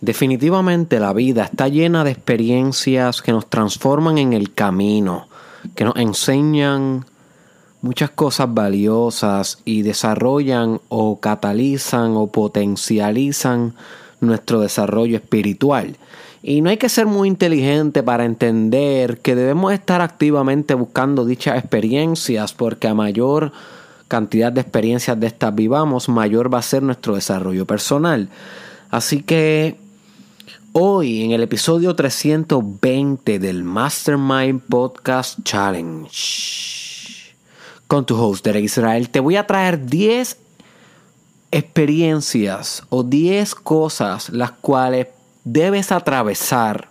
Definitivamente la vida está llena de experiencias que nos transforman en el camino, que nos enseñan muchas cosas valiosas y desarrollan o catalizan o potencializan nuestro desarrollo espiritual. Y no hay que ser muy inteligente para entender que debemos estar activamente buscando dichas experiencias porque a mayor cantidad de experiencias de estas vivamos, mayor va a ser nuestro desarrollo personal. Así que hoy en el episodio 320 del Mastermind Podcast Challenge con tu host Derek Israel, te voy a traer 10 experiencias o 10 cosas las cuales debes atravesar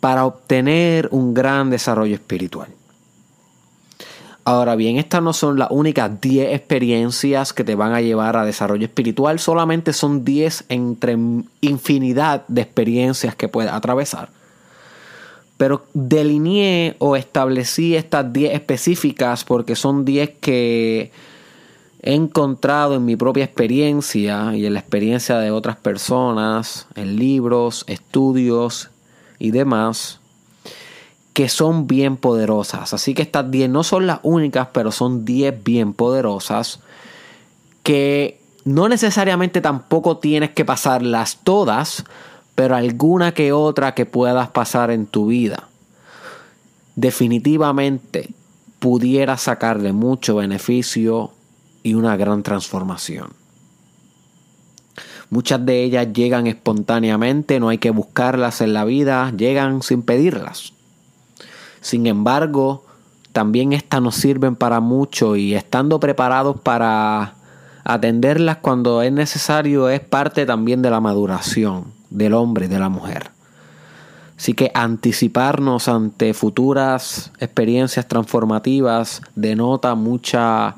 para obtener un gran desarrollo espiritual. Ahora bien, estas no son las únicas 10 experiencias que te van a llevar a desarrollo espiritual, solamente son 10 entre infinidad de experiencias que puedes atravesar. Pero delineé o establecí estas 10 específicas porque son 10 que he encontrado en mi propia experiencia y en la experiencia de otras personas, en libros, estudios y demás, que son bien poderosas. Así que estas 10 no son las únicas, pero son 10 bien poderosas que no necesariamente tampoco tienes que pasarlas todas, pero alguna que otra que puedas pasar en tu vida. Definitivamente pudiera sacarle mucho beneficio y una gran transformación. Muchas de ellas llegan espontáneamente, no hay que buscarlas en la vida, llegan sin pedirlas. Sin embargo, también estas nos sirven para mucho y estando preparados para atenderlas cuando es necesario es parte también de la maduración del hombre y de la mujer. Así que anticiparnos ante futuras experiencias transformativas denota mucha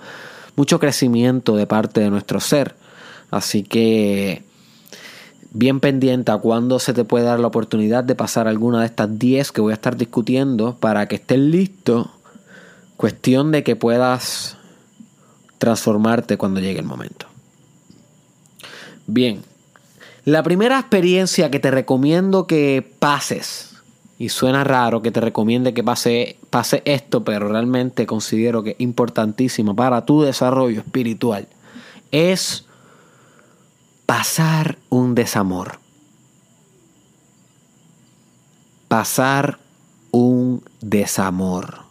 mucho crecimiento de parte de nuestro ser. Así que bien pendiente a cuándo se te puede dar la oportunidad de pasar alguna de estas 10 que voy a estar discutiendo para que estés listo. Cuestión de que puedas transformarte cuando llegue el momento. Bien, la primera experiencia que te recomiendo que pases y suena raro que te recomiende que pase, pase esto, pero realmente considero que es importantísimo para tu desarrollo espiritual, es pasar un desamor. Pasar un desamor.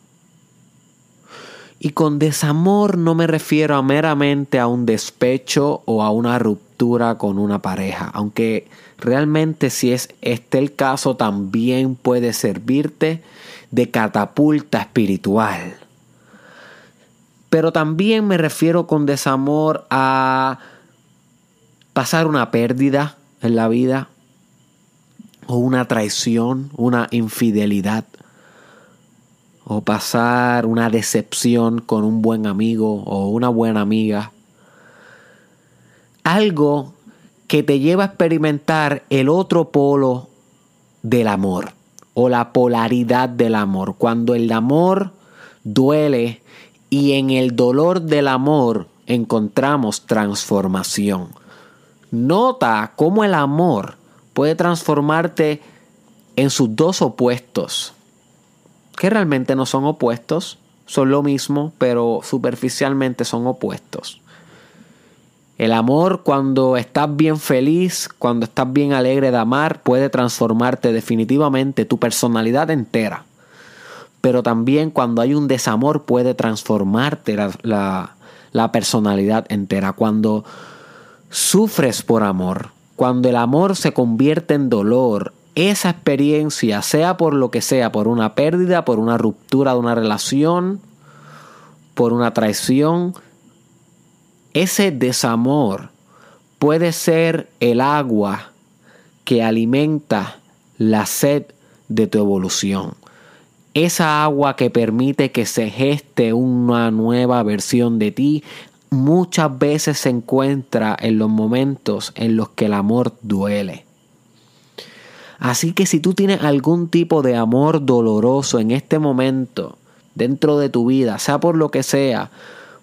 Y con desamor no me refiero a meramente a un despecho o a una ruptura con una pareja, aunque realmente si es este el caso también puede servirte de catapulta espiritual. Pero también me refiero con desamor a pasar una pérdida en la vida o una traición, una infidelidad o pasar una decepción con un buen amigo o una buena amiga. Algo que te lleva a experimentar el otro polo del amor o la polaridad del amor. Cuando el amor duele y en el dolor del amor encontramos transformación. Nota cómo el amor puede transformarte en sus dos opuestos que realmente no son opuestos, son lo mismo, pero superficialmente son opuestos. El amor cuando estás bien feliz, cuando estás bien alegre de amar, puede transformarte definitivamente tu personalidad entera. Pero también cuando hay un desamor puede transformarte la, la personalidad entera. Cuando sufres por amor, cuando el amor se convierte en dolor, esa experiencia, sea por lo que sea, por una pérdida, por una ruptura de una relación, por una traición, ese desamor puede ser el agua que alimenta la sed de tu evolución. Esa agua que permite que se geste una nueva versión de ti muchas veces se encuentra en los momentos en los que el amor duele. Así que si tú tienes algún tipo de amor doloroso en este momento dentro de tu vida, sea por lo que sea,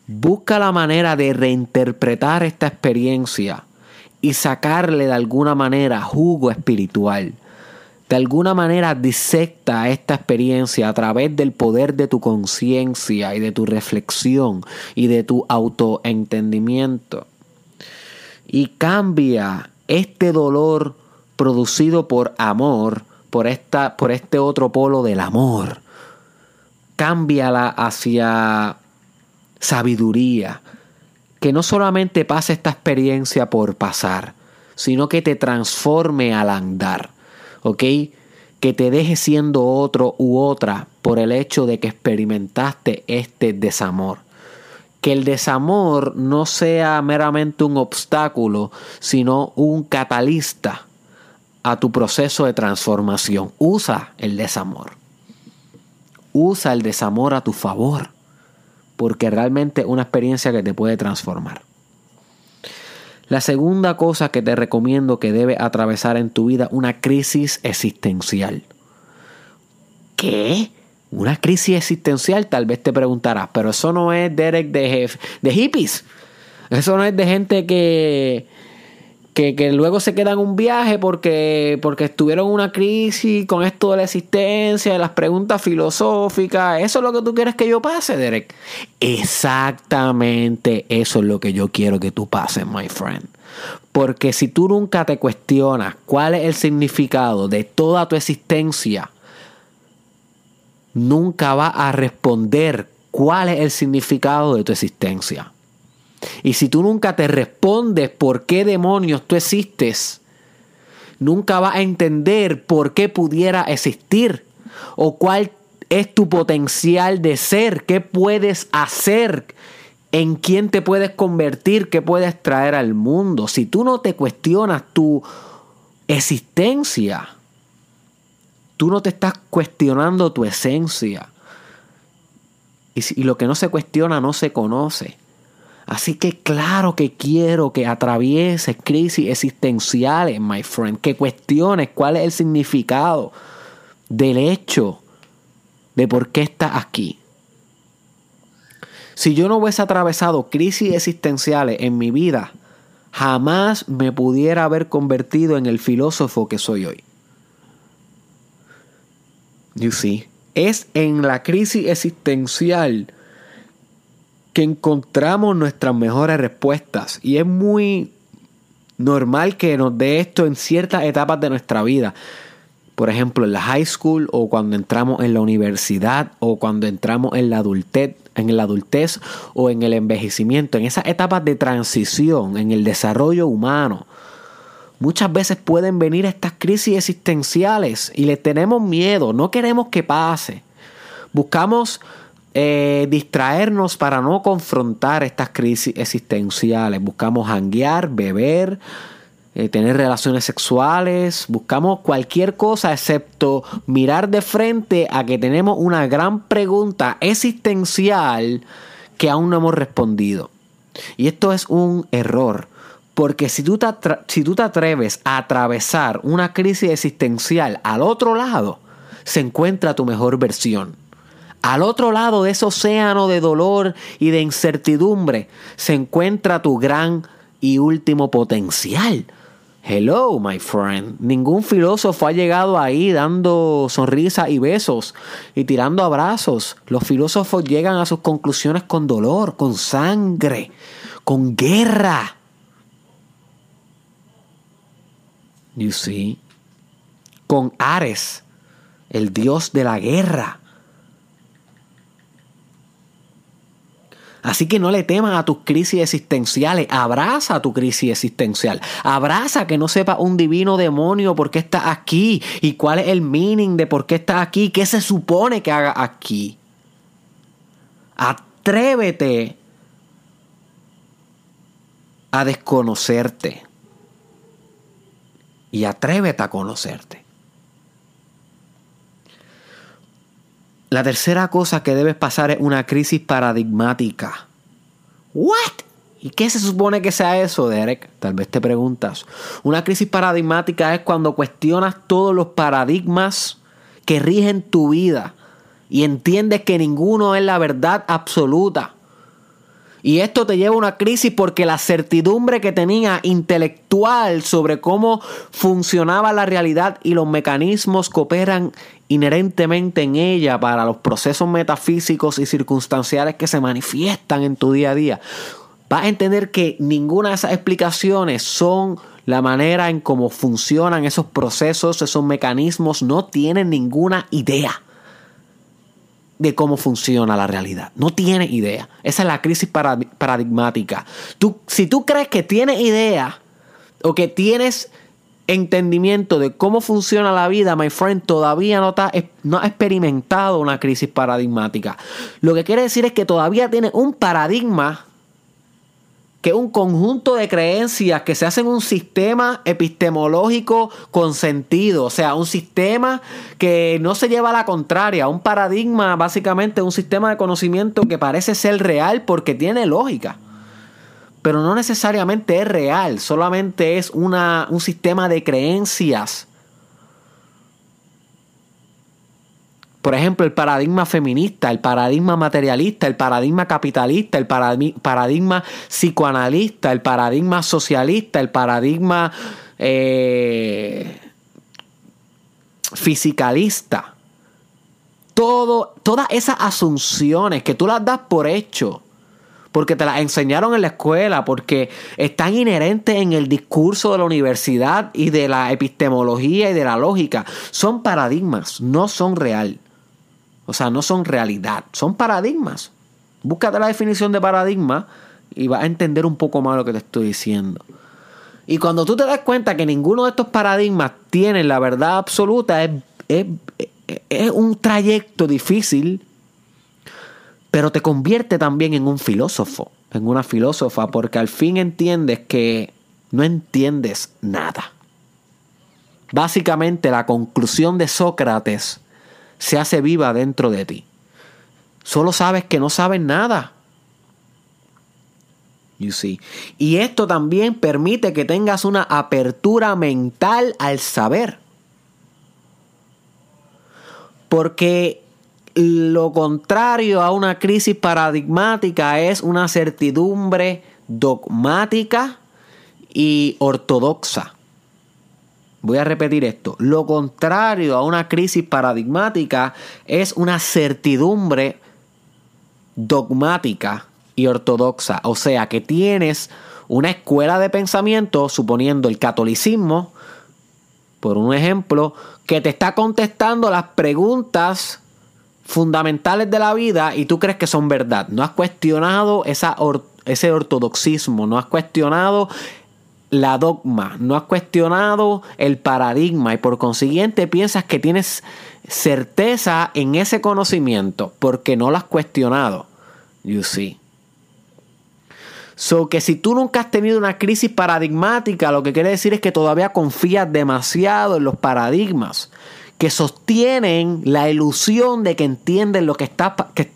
busca la manera de reinterpretar esta experiencia y sacarle de alguna manera jugo espiritual. De alguna manera disecta esta experiencia a través del poder de tu conciencia y de tu reflexión y de tu autoentendimiento. Y cambia este dolor producido por amor, por, esta, por este otro polo del amor. Cámbiala hacia sabiduría, que no solamente pase esta experiencia por pasar, sino que te transforme al andar, ¿ok? Que te deje siendo otro u otra por el hecho de que experimentaste este desamor. Que el desamor no sea meramente un obstáculo, sino un catalista a tu proceso de transformación. Usa el desamor. Usa el desamor a tu favor porque realmente es una experiencia que te puede transformar. La segunda cosa que te recomiendo que debe atravesar en tu vida, una crisis existencial. ¿Qué? Una crisis existencial, tal vez te preguntarás, pero eso no es Derek de, de hippies. Eso no es de gente que, que, luego se quedan un viaje porque, porque estuvieron en una crisis con esto de la existencia, de las preguntas filosóficas. ¿Eso es lo que tú quieres que yo pase, Derek? Exactamente eso es lo que yo quiero que tú pases, my friend. Porque si tú nunca te cuestionas cuál es el significado de toda tu existencia, nunca vas a responder cuál es el significado de tu existencia. Y si tú nunca te respondes por qué demonios tú existes, nunca vas a entender por qué pudiera existir o cuál es tu potencial de ser, qué puedes hacer, en quién te puedes convertir, qué puedes traer al mundo. Si tú no te cuestionas tu existencia, tú no te estás cuestionando tu esencia. Y, lo que no se cuestiona no se conoce. Así que claro que quiero que atravieses crisis existenciales, my friend, que cuestiones cuál es el significado del hecho de por qué estás aquí. Si yo no hubiese atravesado crisis existenciales en mi vida, jamás me pudiera haber convertido en el filósofo que soy hoy. You see, es en la crisis existencial que encontramos nuestras mejores respuestas. Y es muy normal que nos dé esto en ciertas etapas de nuestra vida. Por ejemplo, en la high school o cuando entramos en la universidad o cuando entramos en la adultez, en la adultez o en el envejecimiento, en esas etapas de transición, en el desarrollo humano. Muchas veces pueden venir estas crisis existenciales y le tenemos miedo, no queremos que pase. Buscamos eh, distraernos para no confrontar estas crisis existenciales. Buscamos hanguear, beber, eh, tener relaciones sexuales, buscamos cualquier cosa excepto mirar de frente a que tenemos una gran pregunta existencial que aún no hemos respondido. Y esto es un error. Porque si tú, te si tú te atreves a atravesar una crisis existencial al otro lado, se encuentra tu mejor versión. Al otro lado de ese océano de dolor y de incertidumbre se encuentra tu gran y último potencial. Hello, my friend. Ningún filósofo ha llegado ahí dando sonrisas y besos y tirando abrazos. Los filósofos llegan a sus conclusiones con dolor, con sangre, con guerra. You see? Con Ares, el dios de la guerra. Así que no le temas a tus crisis existenciales, abraza tu crisis existencial, abraza que no sepa un divino demonio por qué estás aquí y cuál es el meaning de por qué estás aquí, qué se supone que haga aquí. Atrévete a desconocerte y atrévete a conocerte. La tercera cosa que debes pasar es una crisis paradigmática. ¿What? ¿Y qué se supone que sea eso, Derek? Tal vez te preguntas. Una crisis paradigmática es cuando cuestionas todos los paradigmas que rigen tu vida y entiendes que ninguno es la verdad absoluta. Y esto te lleva a una crisis porque la certidumbre que tenía intelectual sobre cómo funcionaba la realidad y los mecanismos que operan inherentemente en ella para los procesos metafísicos y circunstanciales que se manifiestan en tu día a día, vas a entender que ninguna de esas explicaciones son la manera en cómo funcionan esos procesos, esos mecanismos, no tienen ninguna idea de cómo funciona la realidad. No tiene idea. Esa es la crisis paradigmática. Tú, si tú crees que tienes idea o que tienes entendimiento de cómo funciona la vida, my friend, todavía no, está, no ha experimentado una crisis paradigmática. Lo que quiere decir es que todavía tiene un paradigma que es un conjunto de creencias que se hacen un sistema epistemológico con sentido, o sea, un sistema que no se lleva a la contraria, un paradigma básicamente un sistema de conocimiento que parece ser real porque tiene lógica, pero no necesariamente es real, solamente es una, un sistema de creencias Por ejemplo, el paradigma feminista, el paradigma materialista, el paradigma capitalista, el paradigma psicoanalista, el paradigma socialista, el paradigma eh, fisicalista. Todo, todas esas asunciones que tú las das por hecho, porque te las enseñaron en la escuela, porque están inherentes en el discurso de la universidad y de la epistemología y de la lógica, son paradigmas, no son real. O sea, no son realidad, son paradigmas. Búscate la definición de paradigma y vas a entender un poco más lo que te estoy diciendo. Y cuando tú te das cuenta que ninguno de estos paradigmas tiene la verdad absoluta, es, es un trayecto difícil, pero te convierte también en un filósofo, en una filósofa, porque al fin entiendes que no entiendes nada. Básicamente la conclusión de Sócrates se hace viva dentro de ti. Solo sabes que no sabes nada. You see. Y esto también permite que tengas una apertura mental al saber. Porque lo contrario a una crisis paradigmática es una certidumbre dogmática y ortodoxa. Voy a repetir esto. Lo contrario a una crisis paradigmática es una certidumbre dogmática y ortodoxa. O sea, que tienes una escuela de pensamiento, suponiendo el catolicismo, por un ejemplo, que te está contestando las preguntas fundamentales de la vida y tú crees que son verdad. No has cuestionado ese ortodoxismo, no has cuestionado la dogma, no has cuestionado el paradigma y por consiguiente piensas que tienes certeza en ese conocimiento porque no lo has cuestionado. You see. So que si tú nunca has tenido una crisis paradigmática, lo que quiere decir es que todavía confías demasiado en los paradigmas que sostienen la ilusión de que entienden lo que está que,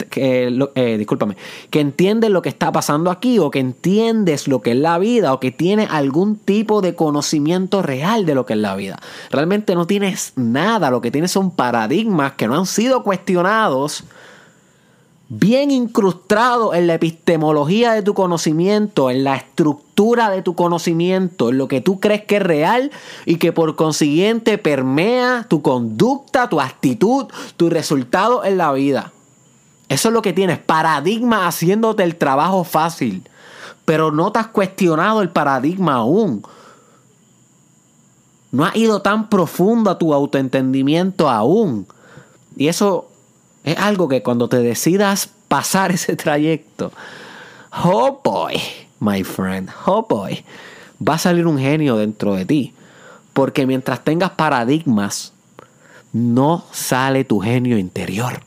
eh, discúlpame, que entienden lo que está pasando aquí o que entiendes lo que es la vida o que tienes algún tipo de conocimiento real de lo que es la vida. Realmente no tienes nada, lo que tienes son paradigmas que no han sido cuestionados bien incrustado en la epistemología de tu conocimiento, en la estructura de tu conocimiento, en lo que tú crees que es real y que por consiguiente permea tu conducta, tu actitud, tu resultado en la vida. Eso es lo que tienes, paradigma haciéndote el trabajo fácil, pero no te has cuestionado el paradigma aún. No has ido tan profundo a tu autoentendimiento aún. Y eso es algo que cuando te decidas pasar ese trayecto, oh boy, my friend, oh boy, va a salir un genio dentro de ti. Porque mientras tengas paradigmas, no sale tu genio interior.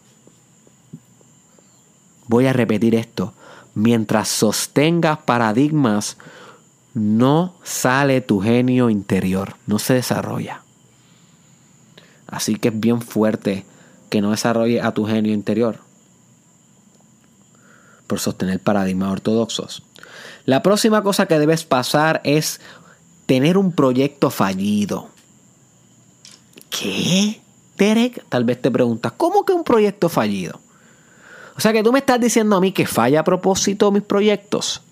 Voy a repetir esto. Mientras sostengas paradigmas, no sale tu genio interior, no se desarrolla. Así que es bien fuerte que no desarrolle a tu genio interior por sostener paradigmas ortodoxos. La próxima cosa que debes pasar es tener un proyecto fallido. ¿Qué? Derek, tal vez te preguntas, ¿cómo que un proyecto fallido? O sea que tú me estás diciendo a mí que falla a propósito mis proyectos.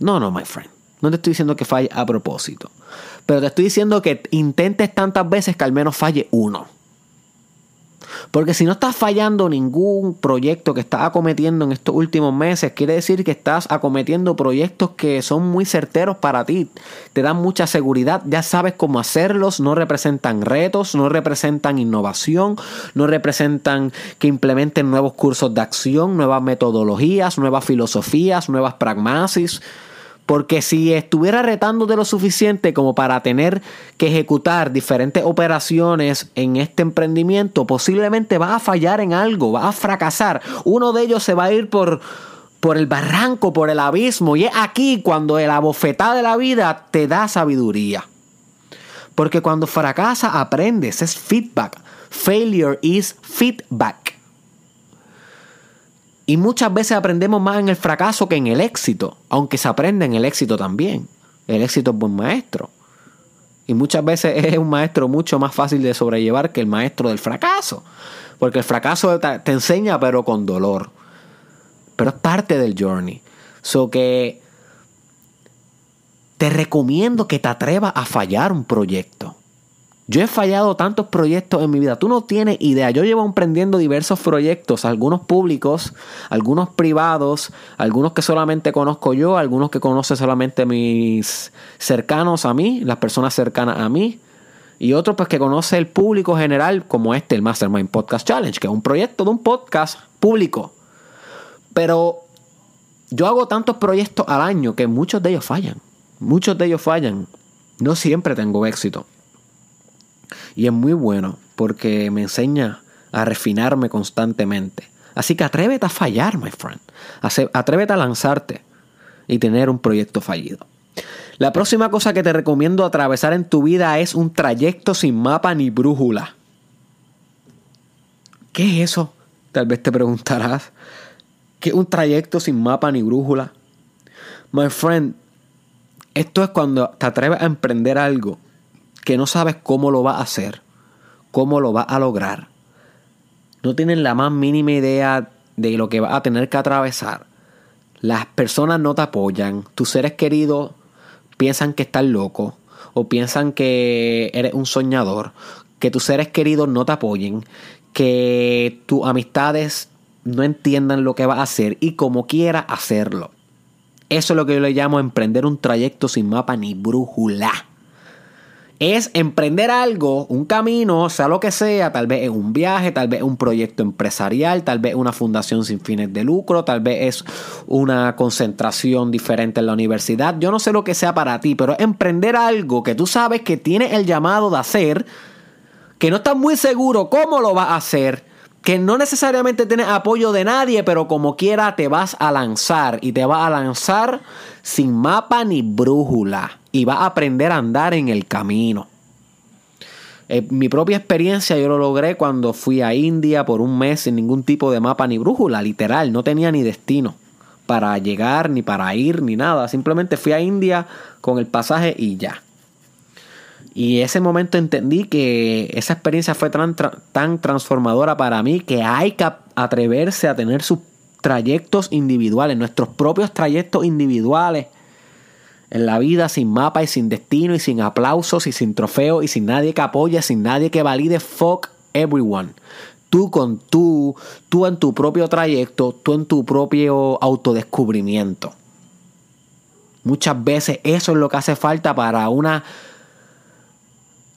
No, no, my friend. No te estoy diciendo que falle a propósito. Pero te estoy diciendo que intentes tantas veces que al menos falle uno. Porque si no estás fallando ningún proyecto que estás acometiendo en estos últimos meses, quiere decir que estás acometiendo proyectos que son muy certeros para ti. Te dan mucha seguridad, ya sabes cómo hacerlos, no representan retos, no representan innovación, no representan que implementen nuevos cursos de acción, nuevas metodologías, nuevas filosofías, nuevas pragmasis. Porque si estuviera retándote lo suficiente como para tener que ejecutar diferentes operaciones en este emprendimiento, posiblemente va a fallar en algo, va a fracasar. Uno de ellos se va a ir por, por el barranco, por el abismo. Y es aquí cuando la bofetada de la vida te da sabiduría. Porque cuando fracasa aprendes, es feedback. Failure is feedback. Y muchas veces aprendemos más en el fracaso que en el éxito, aunque se aprende en el éxito también. El éxito es buen maestro. Y muchas veces es un maestro mucho más fácil de sobrellevar que el maestro del fracaso. Porque el fracaso te enseña pero con dolor. Pero es parte del journey. So que te recomiendo que te atrevas a fallar un proyecto. Yo he fallado tantos proyectos en mi vida, tú no tienes idea. Yo llevo emprendiendo diversos proyectos, algunos públicos, algunos privados, algunos que solamente conozco yo, algunos que conoce solamente mis cercanos a mí, las personas cercanas a mí, y otros pues que conoce el público general, como este, el Mastermind Podcast Challenge, que es un proyecto de un podcast público. Pero yo hago tantos proyectos al año que muchos de ellos fallan. Muchos de ellos fallan. No siempre tengo éxito. Y es muy bueno porque me enseña a refinarme constantemente. Así que atrévete a fallar, my friend. Atrévete a lanzarte y tener un proyecto fallido. La próxima cosa que te recomiendo atravesar en tu vida es un trayecto sin mapa ni brújula. ¿Qué es eso? Tal vez te preguntarás. ¿Qué es un trayecto sin mapa ni brújula? My friend, esto es cuando te atreves a emprender algo que no sabes cómo lo va a hacer, cómo lo va a lograr. No tienen la más mínima idea de lo que va a tener que atravesar. Las personas no te apoyan, tus seres queridos piensan que estás loco o piensan que eres un soñador, que tus seres queridos no te apoyen, que tus amistades no entiendan lo que vas a hacer y como quiera hacerlo. Eso es lo que yo le llamo emprender un trayecto sin mapa ni brújula es emprender algo, un camino, sea lo que sea, tal vez es un viaje, tal vez un proyecto empresarial, tal vez una fundación sin fines de lucro, tal vez es una concentración diferente en la universidad. Yo no sé lo que sea para ti, pero emprender algo que tú sabes que tienes el llamado de hacer, que no estás muy seguro cómo lo vas a hacer, que no necesariamente tienes apoyo de nadie, pero como quiera te vas a lanzar y te vas a lanzar sin mapa ni brújula y vas a aprender a andar en el camino. En mi propia experiencia yo lo logré cuando fui a India por un mes sin ningún tipo de mapa ni brújula, literal, no tenía ni destino para llegar, ni para ir, ni nada. Simplemente fui a India con el pasaje y ya. Y ese momento entendí que esa experiencia fue tan, tan transformadora para mí que hay que atreverse a tener sus trayectos individuales, nuestros propios trayectos individuales en la vida sin mapa y sin destino y sin aplausos y sin trofeo y sin nadie que apoye, sin nadie que valide. Fuck everyone. Tú con tú, tú en tu propio trayecto, tú en tu propio autodescubrimiento. Muchas veces eso es lo que hace falta para una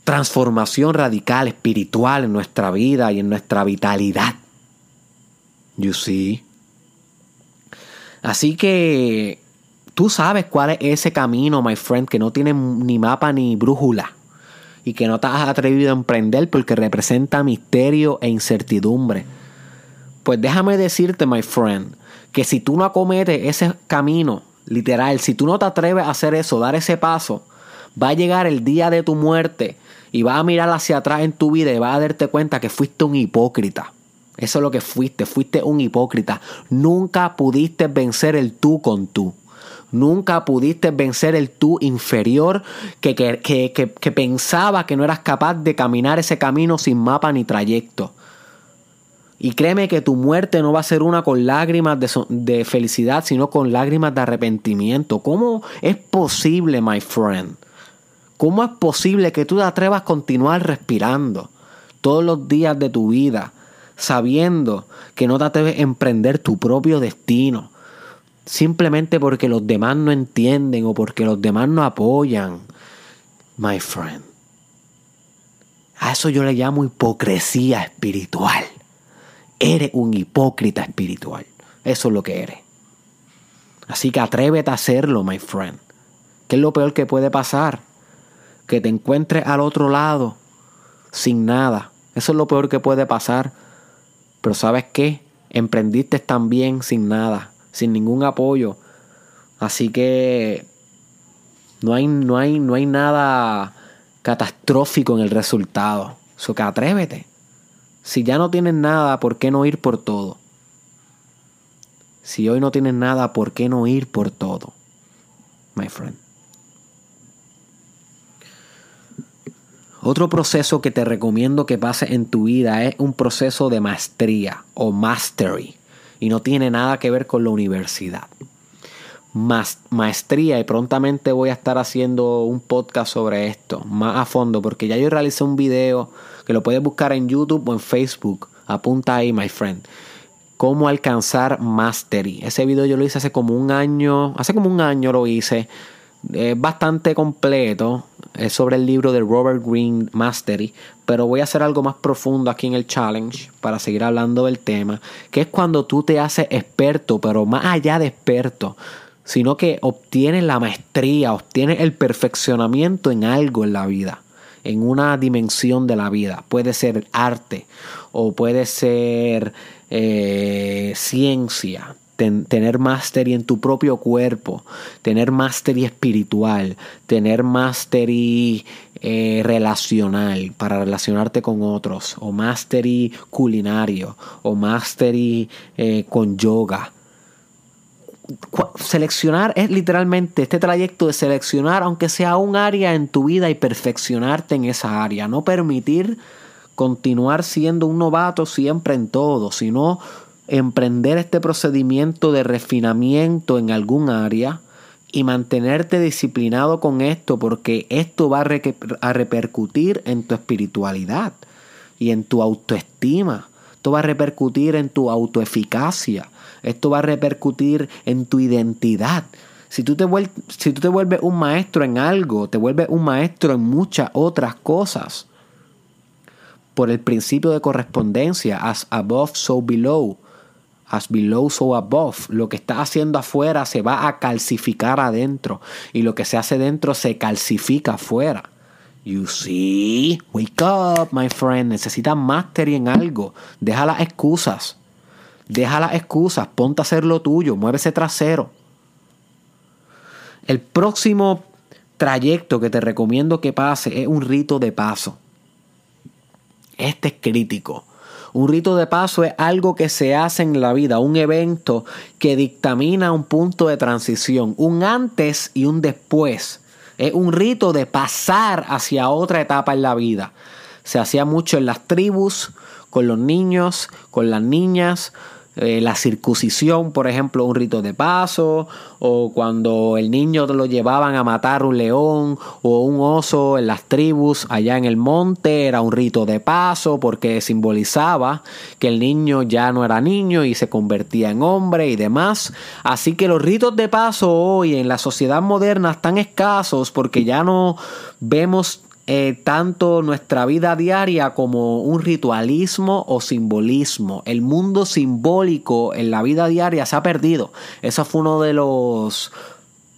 transformación radical, espiritual en nuestra vida y en nuestra vitalidad. You see. Así que tú sabes cuál es ese camino, my friend, que no tiene ni mapa ni brújula y que no te has atrevido a emprender porque representa misterio e incertidumbre. Pues déjame decirte, my friend, que si tú no acometes ese camino, literal, si tú no te atreves a hacer eso, dar ese paso, va a llegar el día de tu muerte y vas a mirar hacia atrás en tu vida y vas a darte cuenta que fuiste un hipócrita. Eso es lo que fuiste, fuiste un hipócrita. Nunca pudiste vencer el tú con tú. Nunca pudiste vencer el tú inferior que, que, que, pensaba que no eras capaz de caminar ese camino sin mapa ni trayecto. Y créeme que tu muerte no va a ser una con lágrimas de, de, felicidad, sino con lágrimas de arrepentimiento. ¿Cómo es posible, my friend? ¿Cómo es posible que tú te atrevas a continuar respirando todos los días de tu vida, sabiendo que no te atreves a emprender tu propio destino? Simplemente porque los demás no entienden o porque los demás no apoyan, my friend. A eso yo le llamo hipocresía espiritual. Eres un hipócrita espiritual. Eso es lo que eres. Así que atrévete a hacerlo, my friend. ¿Qué es lo peor que puede pasar? Que te encuentres al otro lado sin nada. Eso es lo peor que puede pasar. Pero ¿sabes qué? Emprendiste también sin nada, sin ningún apoyo. Así que no hay, no hay, no hay nada catastrófico en el resultado. Eso que atrévete. Si ya no tienes nada, ¿por qué no ir por todo? Si hoy no tienes nada, ¿por qué no ir por todo? My friend. Otro proceso que te recomiendo que pase en tu vida es un proceso de maestría o mastery. Y no tiene nada que ver con la universidad. maestría y prontamente voy a estar haciendo un podcast sobre esto más a fondo porque ya yo realicé un video que lo puedes buscar en YouTube o en Facebook. Apunta ahí, my friend. Cómo alcanzar mastery. Ese video yo lo hice hace como un año. Hace como un año lo hice. Es bastante completo. Es sobre el libro de Robert Greene Mastery. Pero voy a hacer algo más profundo aquí en el challenge para seguir hablando del tema. Que es cuando tú te haces experto, pero más allá de experto sino que obtienes la maestría, obtienes el perfeccionamiento en algo en la vida en una dimensión de la vida. Puede ser arte o puede ser eh, ciencia, tener mastery en tu propio cuerpo, tener mastery espiritual, tener mastery eh, relacional para relacionarte con otros, o mastery culinario, o mastery eh, con yoga seleccionar es literalmente este trayecto de seleccionar, aunque sea un área en tu vida y perfeccionarte en esa área. No permitir continuar siendo un novato siempre en todo, sino emprender este procedimiento de refinamiento en algún área y mantenerte disciplinado con esto porque esto va a, repercutir en tu espiritualidad y en tu autoestima. Esto va a repercutir en tu autoeficacia esto va a repercutir en tu identidad. Si tú, te si tú te vuelves un maestro en algo, te vuelves un maestro en muchas otras cosas. Por el principio de correspondencia, as above, so below. As below, so above. Lo que estás haciendo afuera se va a calcificar adentro. Y lo que se hace dentro se calcifica afuera. You see, wake up, my friend. Necesitas mastery en algo. Deja las excusas. Deja las excusas, ponte a hacer lo tuyo, mueve ese trasero. El próximo trayecto que te recomiendo que pase es un rito de paso. Este es crítico. Un rito de paso es algo que se hace en la vida, un evento que dictamina un punto de transición, un antes y un después. Es un rito de pasar hacia otra etapa en la vida. Se hacía mucho en las tribus, con los niños, con las niñas, eh, la circuncisión, por ejemplo, un rito de paso, o cuando el niño lo llevaban a matar un león o un oso en las tribus allá en el monte, era un rito de paso porque simbolizaba que el niño ya no era niño y se convertía en hombre y demás. Así que los ritos de paso hoy en la sociedad moderna están escasos porque ya no vemos eh, tanto nuestra vida diaria como un ritualismo o simbolismo. El mundo simbólico en la vida diaria se ha perdido. Eso fue uno de los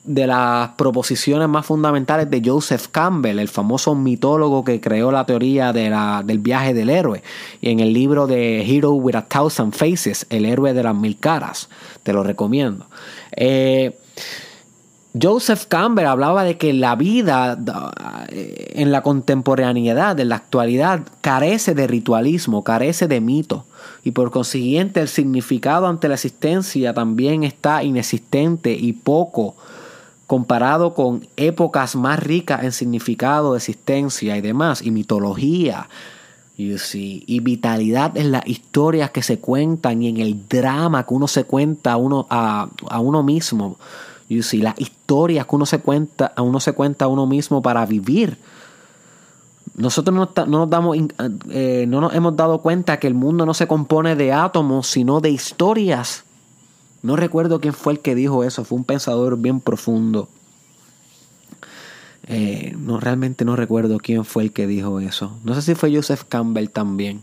de las proposiciones más fundamentales de Joseph Campbell, el famoso mitólogo que creó la teoría de la, del viaje del héroe. Y en el libro de Hero with a Thousand Faces, el héroe de las mil caras. Te lo recomiendo. Eh, Joseph Campbell hablaba de que la vida eh, en la contemporaneidad, en la actualidad, carece de ritualismo, carece de mito. Y por consiguiente el significado ante la existencia también está inexistente y poco comparado con épocas más ricas en significado de existencia y demás, y mitología. You see. Y vitalidad en las historias que se cuentan y en el drama que uno se cuenta a uno, a, uno mismo. You see. Las historias que uno se cuenta, a uno se cuenta a uno mismo para vivir. Nosotros no, nos damos, eh, no nos hemos dado cuenta que el mundo no se compone de átomos, sino de historias. No recuerdo quién fue el que dijo eso, fue un pensador bien profundo. Eh, no, realmente no recuerdo quién fue el que dijo eso. No sé si fue Joseph Campbell también.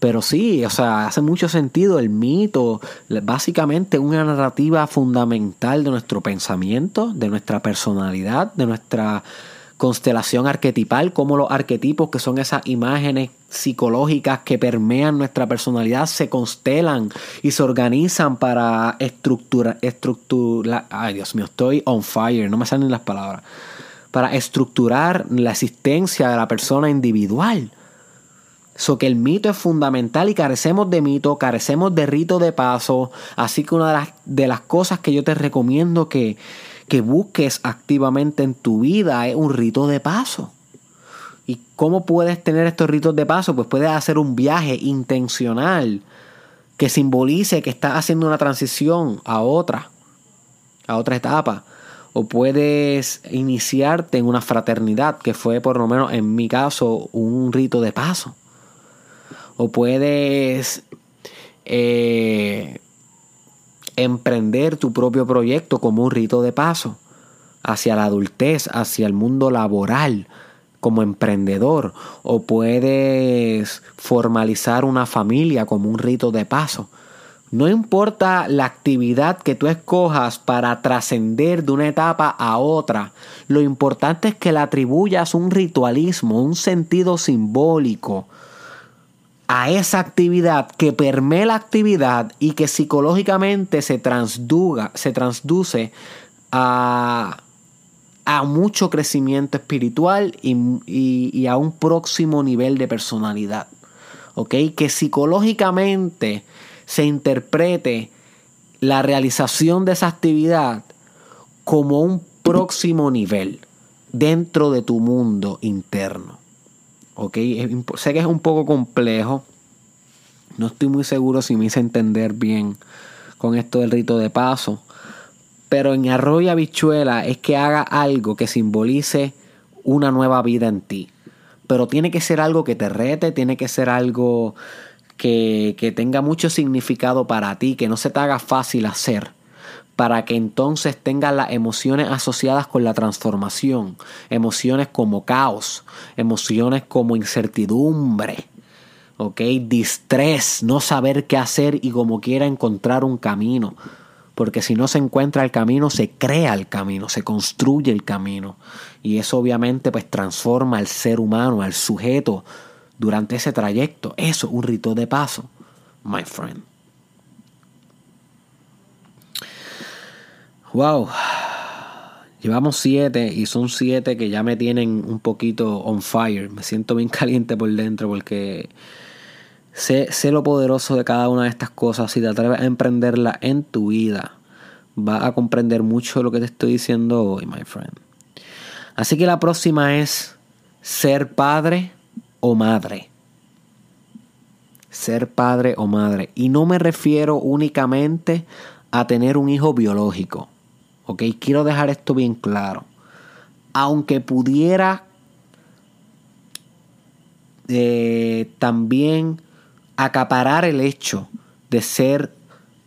Pero sí, o sea, hace mucho sentido el mito, básicamente una narrativa fundamental de nuestro pensamiento, de nuestra personalidad, de nuestra constelación arquetipal, como los arquetipos, que son esas imágenes psicológicas que permean nuestra personalidad, se constelan y se organizan para estructurar, estructura, ay Dios mío, estoy on fire, no me salen las palabras para estructurar la existencia de la persona individual. So que el mito es fundamental y carecemos de mito, carecemos de rito de paso. Así que una de las, cosas que yo te recomiendo que, que busques activamente en tu vida es un rito de paso. ¿Y cómo puedes tener estos ritos de paso? Pues puedes hacer un viaje intencional que simbolice que estás haciendo una transición a otra, a otra etapa o puedes iniciarte en una fraternidad, que fue por lo menos en mi caso un rito de paso. O puedes eh, emprender tu propio proyecto como un rito de paso hacia la adultez, hacia el mundo laboral como emprendedor. O puedes formalizar una familia como un rito de paso. No importa la actividad que tú escojas para trascender de una etapa a otra, lo importante es que le atribuyas un ritualismo, un sentido simbólico a esa actividad que permee la actividad y que psicológicamente se transduga, se transduce a, a mucho crecimiento espiritual y, y, a un próximo nivel de personalidad. ¿Ok? Que psicológicamente se interprete la realización de esa actividad como un próximo nivel dentro de tu mundo interno. ¿Ok? Sé que es un poco complejo. No estoy muy seguro si me hice entender bien con esto del rito de paso. Pero en arroyo habichuela es que haga algo que simbolice una nueva vida en ti. Pero tiene que ser algo que te rete, tiene que ser algo que, tenga mucho significado para ti, que no se te haga fácil hacer para que entonces tengas las emociones asociadas con la transformación, emociones como caos, emociones como incertidumbre, ¿ok? Distrés, no saber qué hacer y como quiera encontrar un camino, porque si no se encuentra el camino, se crea el camino, se construye el camino, y eso obviamente pues transforma al ser humano, al sujeto, durante ese trayecto. Eso es un rito de paso, my friend. Wow. Llevamos siete y son siete que ya me tienen un poquito on fire. Me siento bien caliente por dentro porque sé, sé lo poderoso de cada una de estas cosas. Si te atreves a emprenderla en tu vida, vas a comprender mucho lo que te estoy diciendo hoy, my friend. Así que la próxima es ser padre o madre. Ser padre o madre. Y no me refiero únicamente a tener un hijo biológico. ¿Ok? Quiero dejar esto bien claro. Aunque pudiera eh, también acaparar el hecho de ser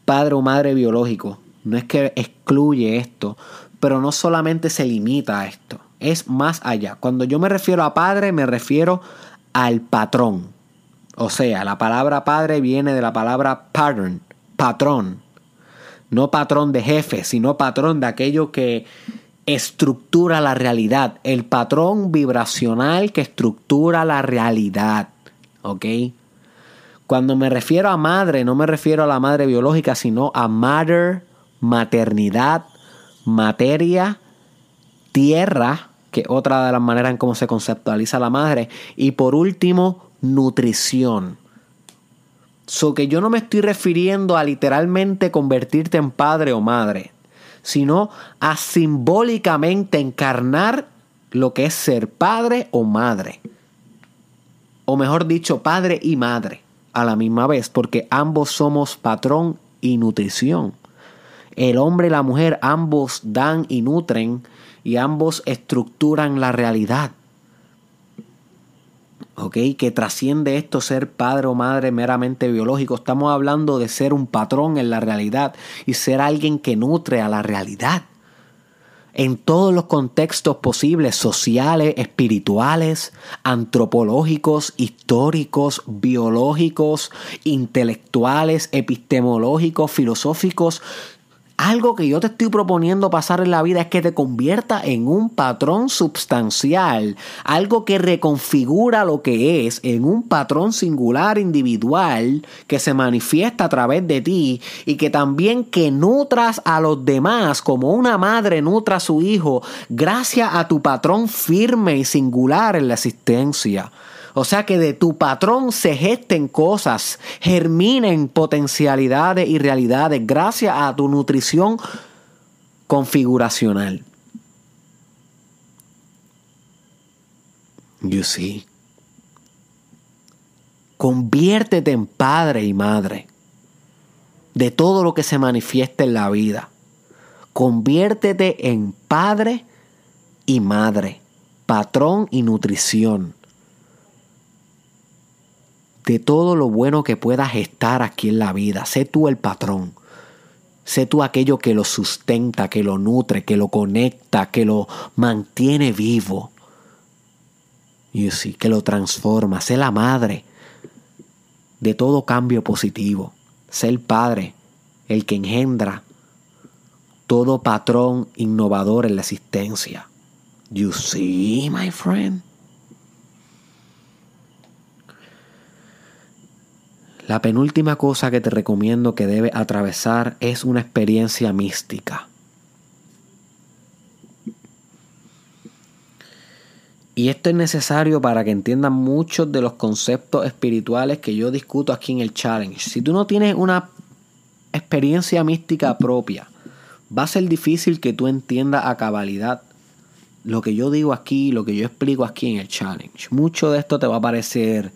padre o madre biológico. No es que excluye esto, pero no solamente se limita a esto, es más allá. Cuando yo me refiero a padre, me refiero al patrón. O sea, la palabra padre viene de la palabra pattern, patrón. No patrón de jefe, sino patrón de aquello que estructura la realidad. El patrón vibracional que estructura la realidad. ¿Ok? Cuando me refiero a madre, no me refiero a la madre biológica, sino a mother, maternidad, materia, tierra, que otra de las maneras en cómo se conceptualiza la madre. Y por último, nutrición. So que yo no me estoy refiriendo a literalmente convertirte en padre o madre, sino a simbólicamente encarnar lo que es ser padre o madre. o mejor dicho, padre y madre a la misma vez, porque ambos somos patrón y nutrición. El hombre y la mujer ambos dan y nutren y ambos estructuran la realidad. Que trasciende esto ser padre o madre meramente biológico. Estamos hablando de ser un patrón en la realidad y ser alguien que nutre a la realidad en todos los contextos posibles, sociales, espirituales, antropológicos, históricos, biológicos, intelectuales, epistemológicos, filosóficos, algo que yo te estoy proponiendo pasar en la vida es que te convierta en un patrón substancial, algo que reconfigura lo que es en un patrón singular individual que se manifiesta a través de ti y que también que nutras a los demás como una madre nutra a su hijo gracias a tu patrón firme y singular en la existencia. O sea que de tu patrón se gesten cosas, germinen potencialidades y realidades gracias a tu nutrición configuracional. You see. Conviértete en padre y madre de todo lo que se manifiesta en la vida. Conviértete en padre y madre, patrón y nutrición de todo lo bueno que puedas estar aquí en la vida. Sé tú el patrón. Sé tú aquello que lo sustenta, que lo nutre, que lo conecta, que lo mantiene vivo. Y sí, que lo transforma. Sé la madre de todo cambio positivo. Sé el padre, el que engendra todo patrón innovador en la existencia. You see, my friend. La penúltima cosa que te recomiendo que debes atravesar es una experiencia mística. Y esto es necesario para que entiendan muchos de los conceptos espirituales que yo discuto aquí en el challenge. Si tú no tienes una experiencia mística propia, va a ser difícil que tú entiendas a cabalidad lo que yo digo aquí, lo que yo explico aquí en el challenge. Mucho de esto te va a parecer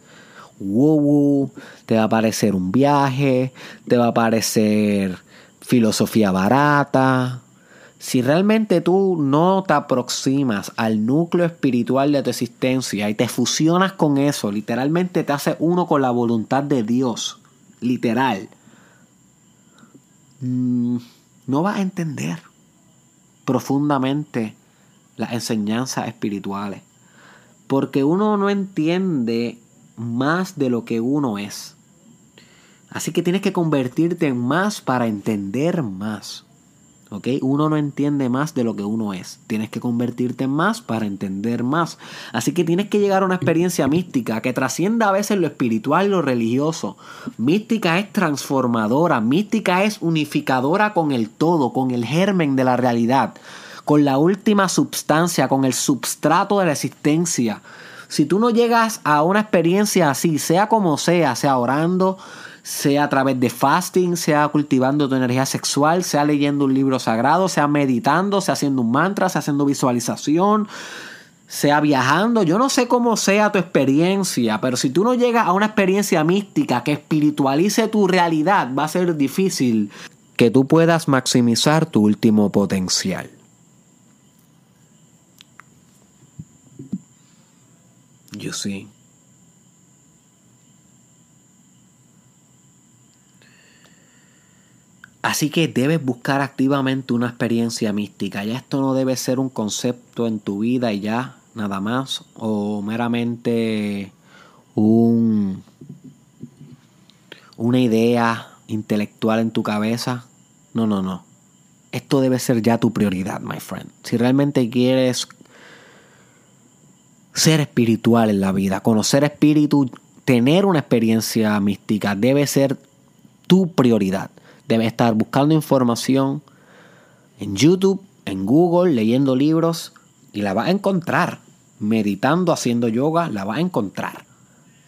woo te va a parecer un viaje, te va a parecer filosofía barata. Si realmente tú no te aproximas al núcleo espiritual de tu existencia y te fusionas con eso, literalmente te hace uno con la voluntad de Dios, literal, mm, no vas a entender profundamente las enseñanzas espirituales. Porque uno no entiende más de lo que uno es. Así que tienes que convertirte en más para entender más. ¿Ok? Uno no entiende más de lo que uno es. Tienes que convertirte en más para entender más. Así que tienes que llegar a una experiencia mística que trascienda a veces lo espiritual lo religioso. Mística es transformadora. Mística es unificadora con el todo, con el germen de la realidad, con la última substancia, con el substrato de la existencia. Si tú no llegas a una experiencia así, sea como sea, sea orando, sea a través de fasting, sea cultivando tu energía sexual, sea leyendo un libro sagrado, sea meditando, sea haciendo un mantra, sea haciendo visualización, sea viajando, yo no sé cómo sea tu experiencia, pero si tú no llegas a una experiencia mística que espiritualice tu realidad, va a ser difícil que tú puedas maximizar tu último potencial. You see. Así que debes buscar activamente una experiencia mística. Ya esto no debe ser un concepto en tu vida y ya, nada más. O meramente un, una idea intelectual en tu cabeza. No, no, no. Esto debe ser ya tu prioridad, my friend. Si realmente quieres ser espiritual en la vida, conocer espíritu, tener una experiencia mística debe ser tu prioridad. Debes estar buscando información en YouTube, en Google, leyendo libros y la vas a encontrar. Meditando, haciendo yoga, la vas a encontrar.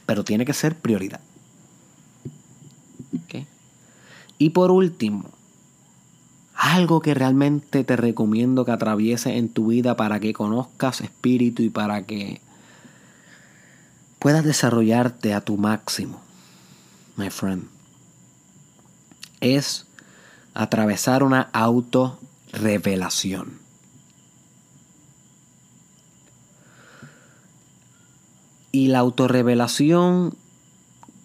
Pero tiene que ser prioridad. Y por último, algo que realmente te recomiendo que atravieses en tu vida para que conozcas espíritu y para que puedas desarrollarte a tu máximo, my friend, es atravesar una autorrevelación. Y la autorrevelación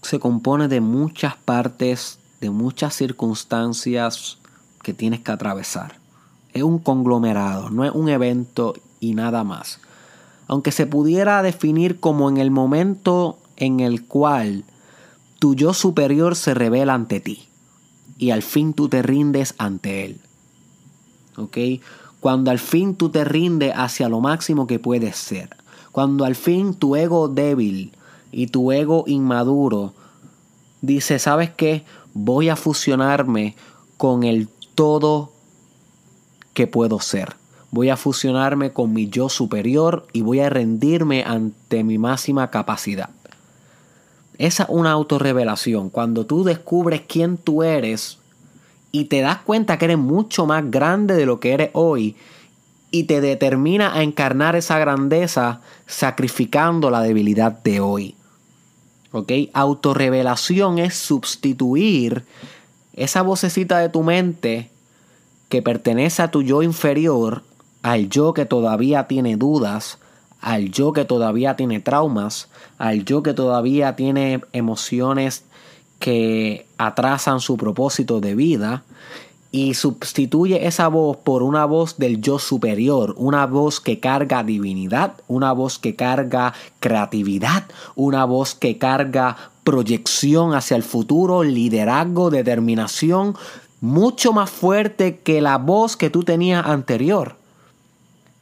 se compone de muchas partes, de muchas circunstancias que tienes que atravesar. Es un conglomerado, no es un evento y nada más. Aunque se pudiera definir como en el momento en el cual tu yo superior se revela ante ti y al fin tú te rindes ante él. ¿Ok? Cuando al fin tú te rindes hacia lo máximo que puedes ser. Cuando al fin tu ego débil y tu ego inmaduro dice, ¿sabes qué? Voy a fusionarme con el todo que puedo ser. Voy a fusionarme con mi yo superior y voy a rendirme ante mi máxima capacidad. Esa es una autorrevelación. Cuando tú descubres quién tú eres y te das cuenta que eres mucho más grande de lo que eres hoy y te determina a encarnar esa grandeza sacrificando la debilidad de hoy. ¿Ok? Autorrevelación es sustituir esa vocecita de tu mente que pertenece a tu yo inferior, al yo que todavía tiene dudas, al yo que todavía tiene traumas, al yo que todavía tiene emociones que atrasan su propósito de vida y sustituye esa voz por una voz del yo superior, una voz que carga divinidad, una voz que carga creatividad, una voz que carga proyección hacia el futuro, liderazgo, determinación, mucho más fuerte que la voz que tú tenías anterior.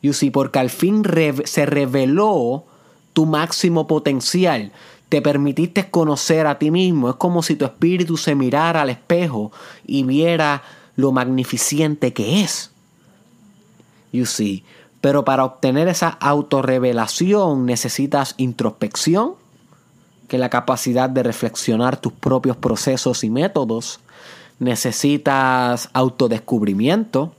You see, porque al fin se reveló tu máximo potencial te permitiste conocer a ti mismo. Es como si tu espíritu se mirara al espejo y viera lo magnificente que es. You see. Pero para obtener esa autorrevelación necesitas introspección, que la capacidad de reflexionar tus propios procesos y métodos. Necesitas autodescubrimiento.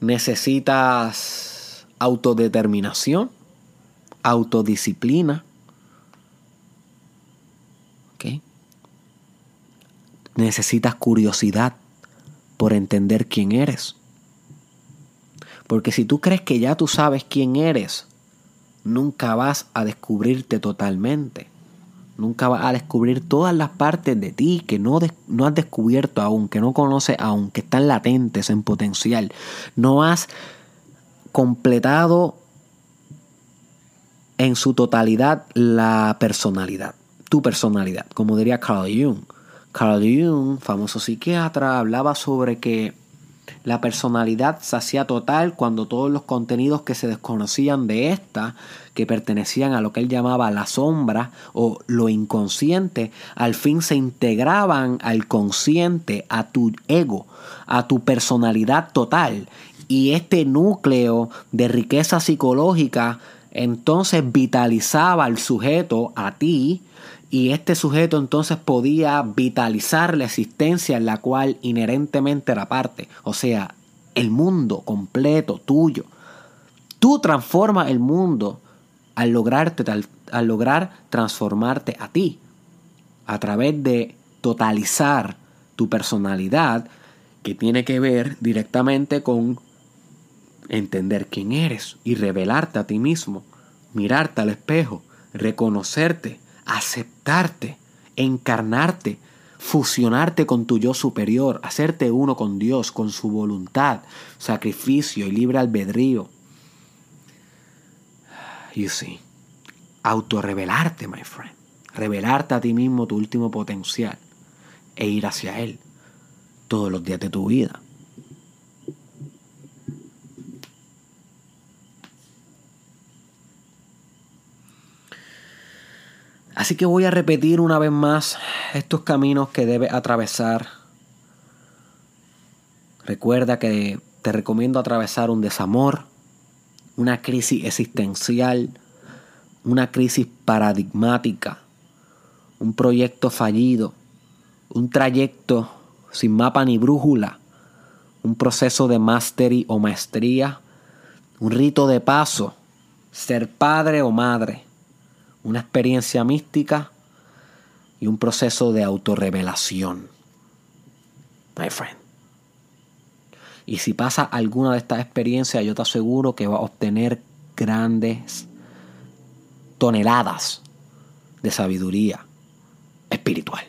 Necesitas autodeterminación, autodisciplina. Necesitas curiosidad por entender quién eres. Porque si tú crees que ya tú sabes quién eres, nunca vas a descubrirte totalmente. Nunca vas a descubrir todas las partes de ti que no, has descubierto aún, que no conoces aún, que están latentes en potencial. No has completado en su totalidad la personalidad, tu personalidad, como diría Carl Jung. Carl Jung, famoso psiquiatra, hablaba sobre que la personalidad se hacía total cuando todos los contenidos que se desconocían de esta, que pertenecían a lo que él llamaba la sombra o lo inconsciente, al fin se integraban al consciente, a tu ego, a tu personalidad total. Y este núcleo de riqueza psicológica entonces vitalizaba al sujeto, a ti, y este sujeto entonces podía vitalizar la existencia en la cual inherentemente era parte, o sea, el mundo completo tuyo. Tú transformas el mundo al, lograrte, al, lograr transformarte a ti, a través de totalizar tu personalidad, que tiene que ver directamente con entender quién eres y revelarte a ti mismo, mirarte al espejo, reconocerte, aceptarte, encarnarte, fusionarte con tu yo superior, hacerte uno con Dios, con su voluntad, sacrificio y libre albedrío. You see, autorrevelarte, my friend, revelarte a ti mismo tu último potencial e ir hacia Él todos los días de tu vida. Así que voy a repetir una vez más estos caminos que debes atravesar. Recuerda que te recomiendo atravesar un desamor, una crisis existencial, una crisis paradigmática, un proyecto fallido, un trayecto sin mapa ni brújula, un proceso de mastery o maestría un rito de paso, ser padre o madre, una experiencia mística y un proceso de autorrevelación. My friend. Y si pasa alguna de estas experiencias, yo te aseguro que va a obtener grandes toneladas de sabiduría espiritual.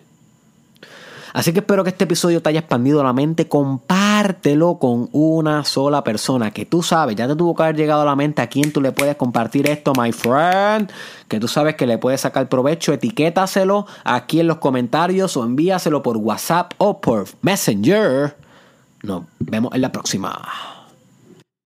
Así que espero que este episodio te haya expandido la mente. Compártelo con una sola persona que tú sabes, ya te tuvo que haber llegado a la mente a quién tú le puedes compartir esto, my friend. Que tú sabes que le puedes sacar provecho. Etiquétaselo aquí en los comentarios o envíaselo por WhatsApp o por Messenger. Nos vemos en la próxima.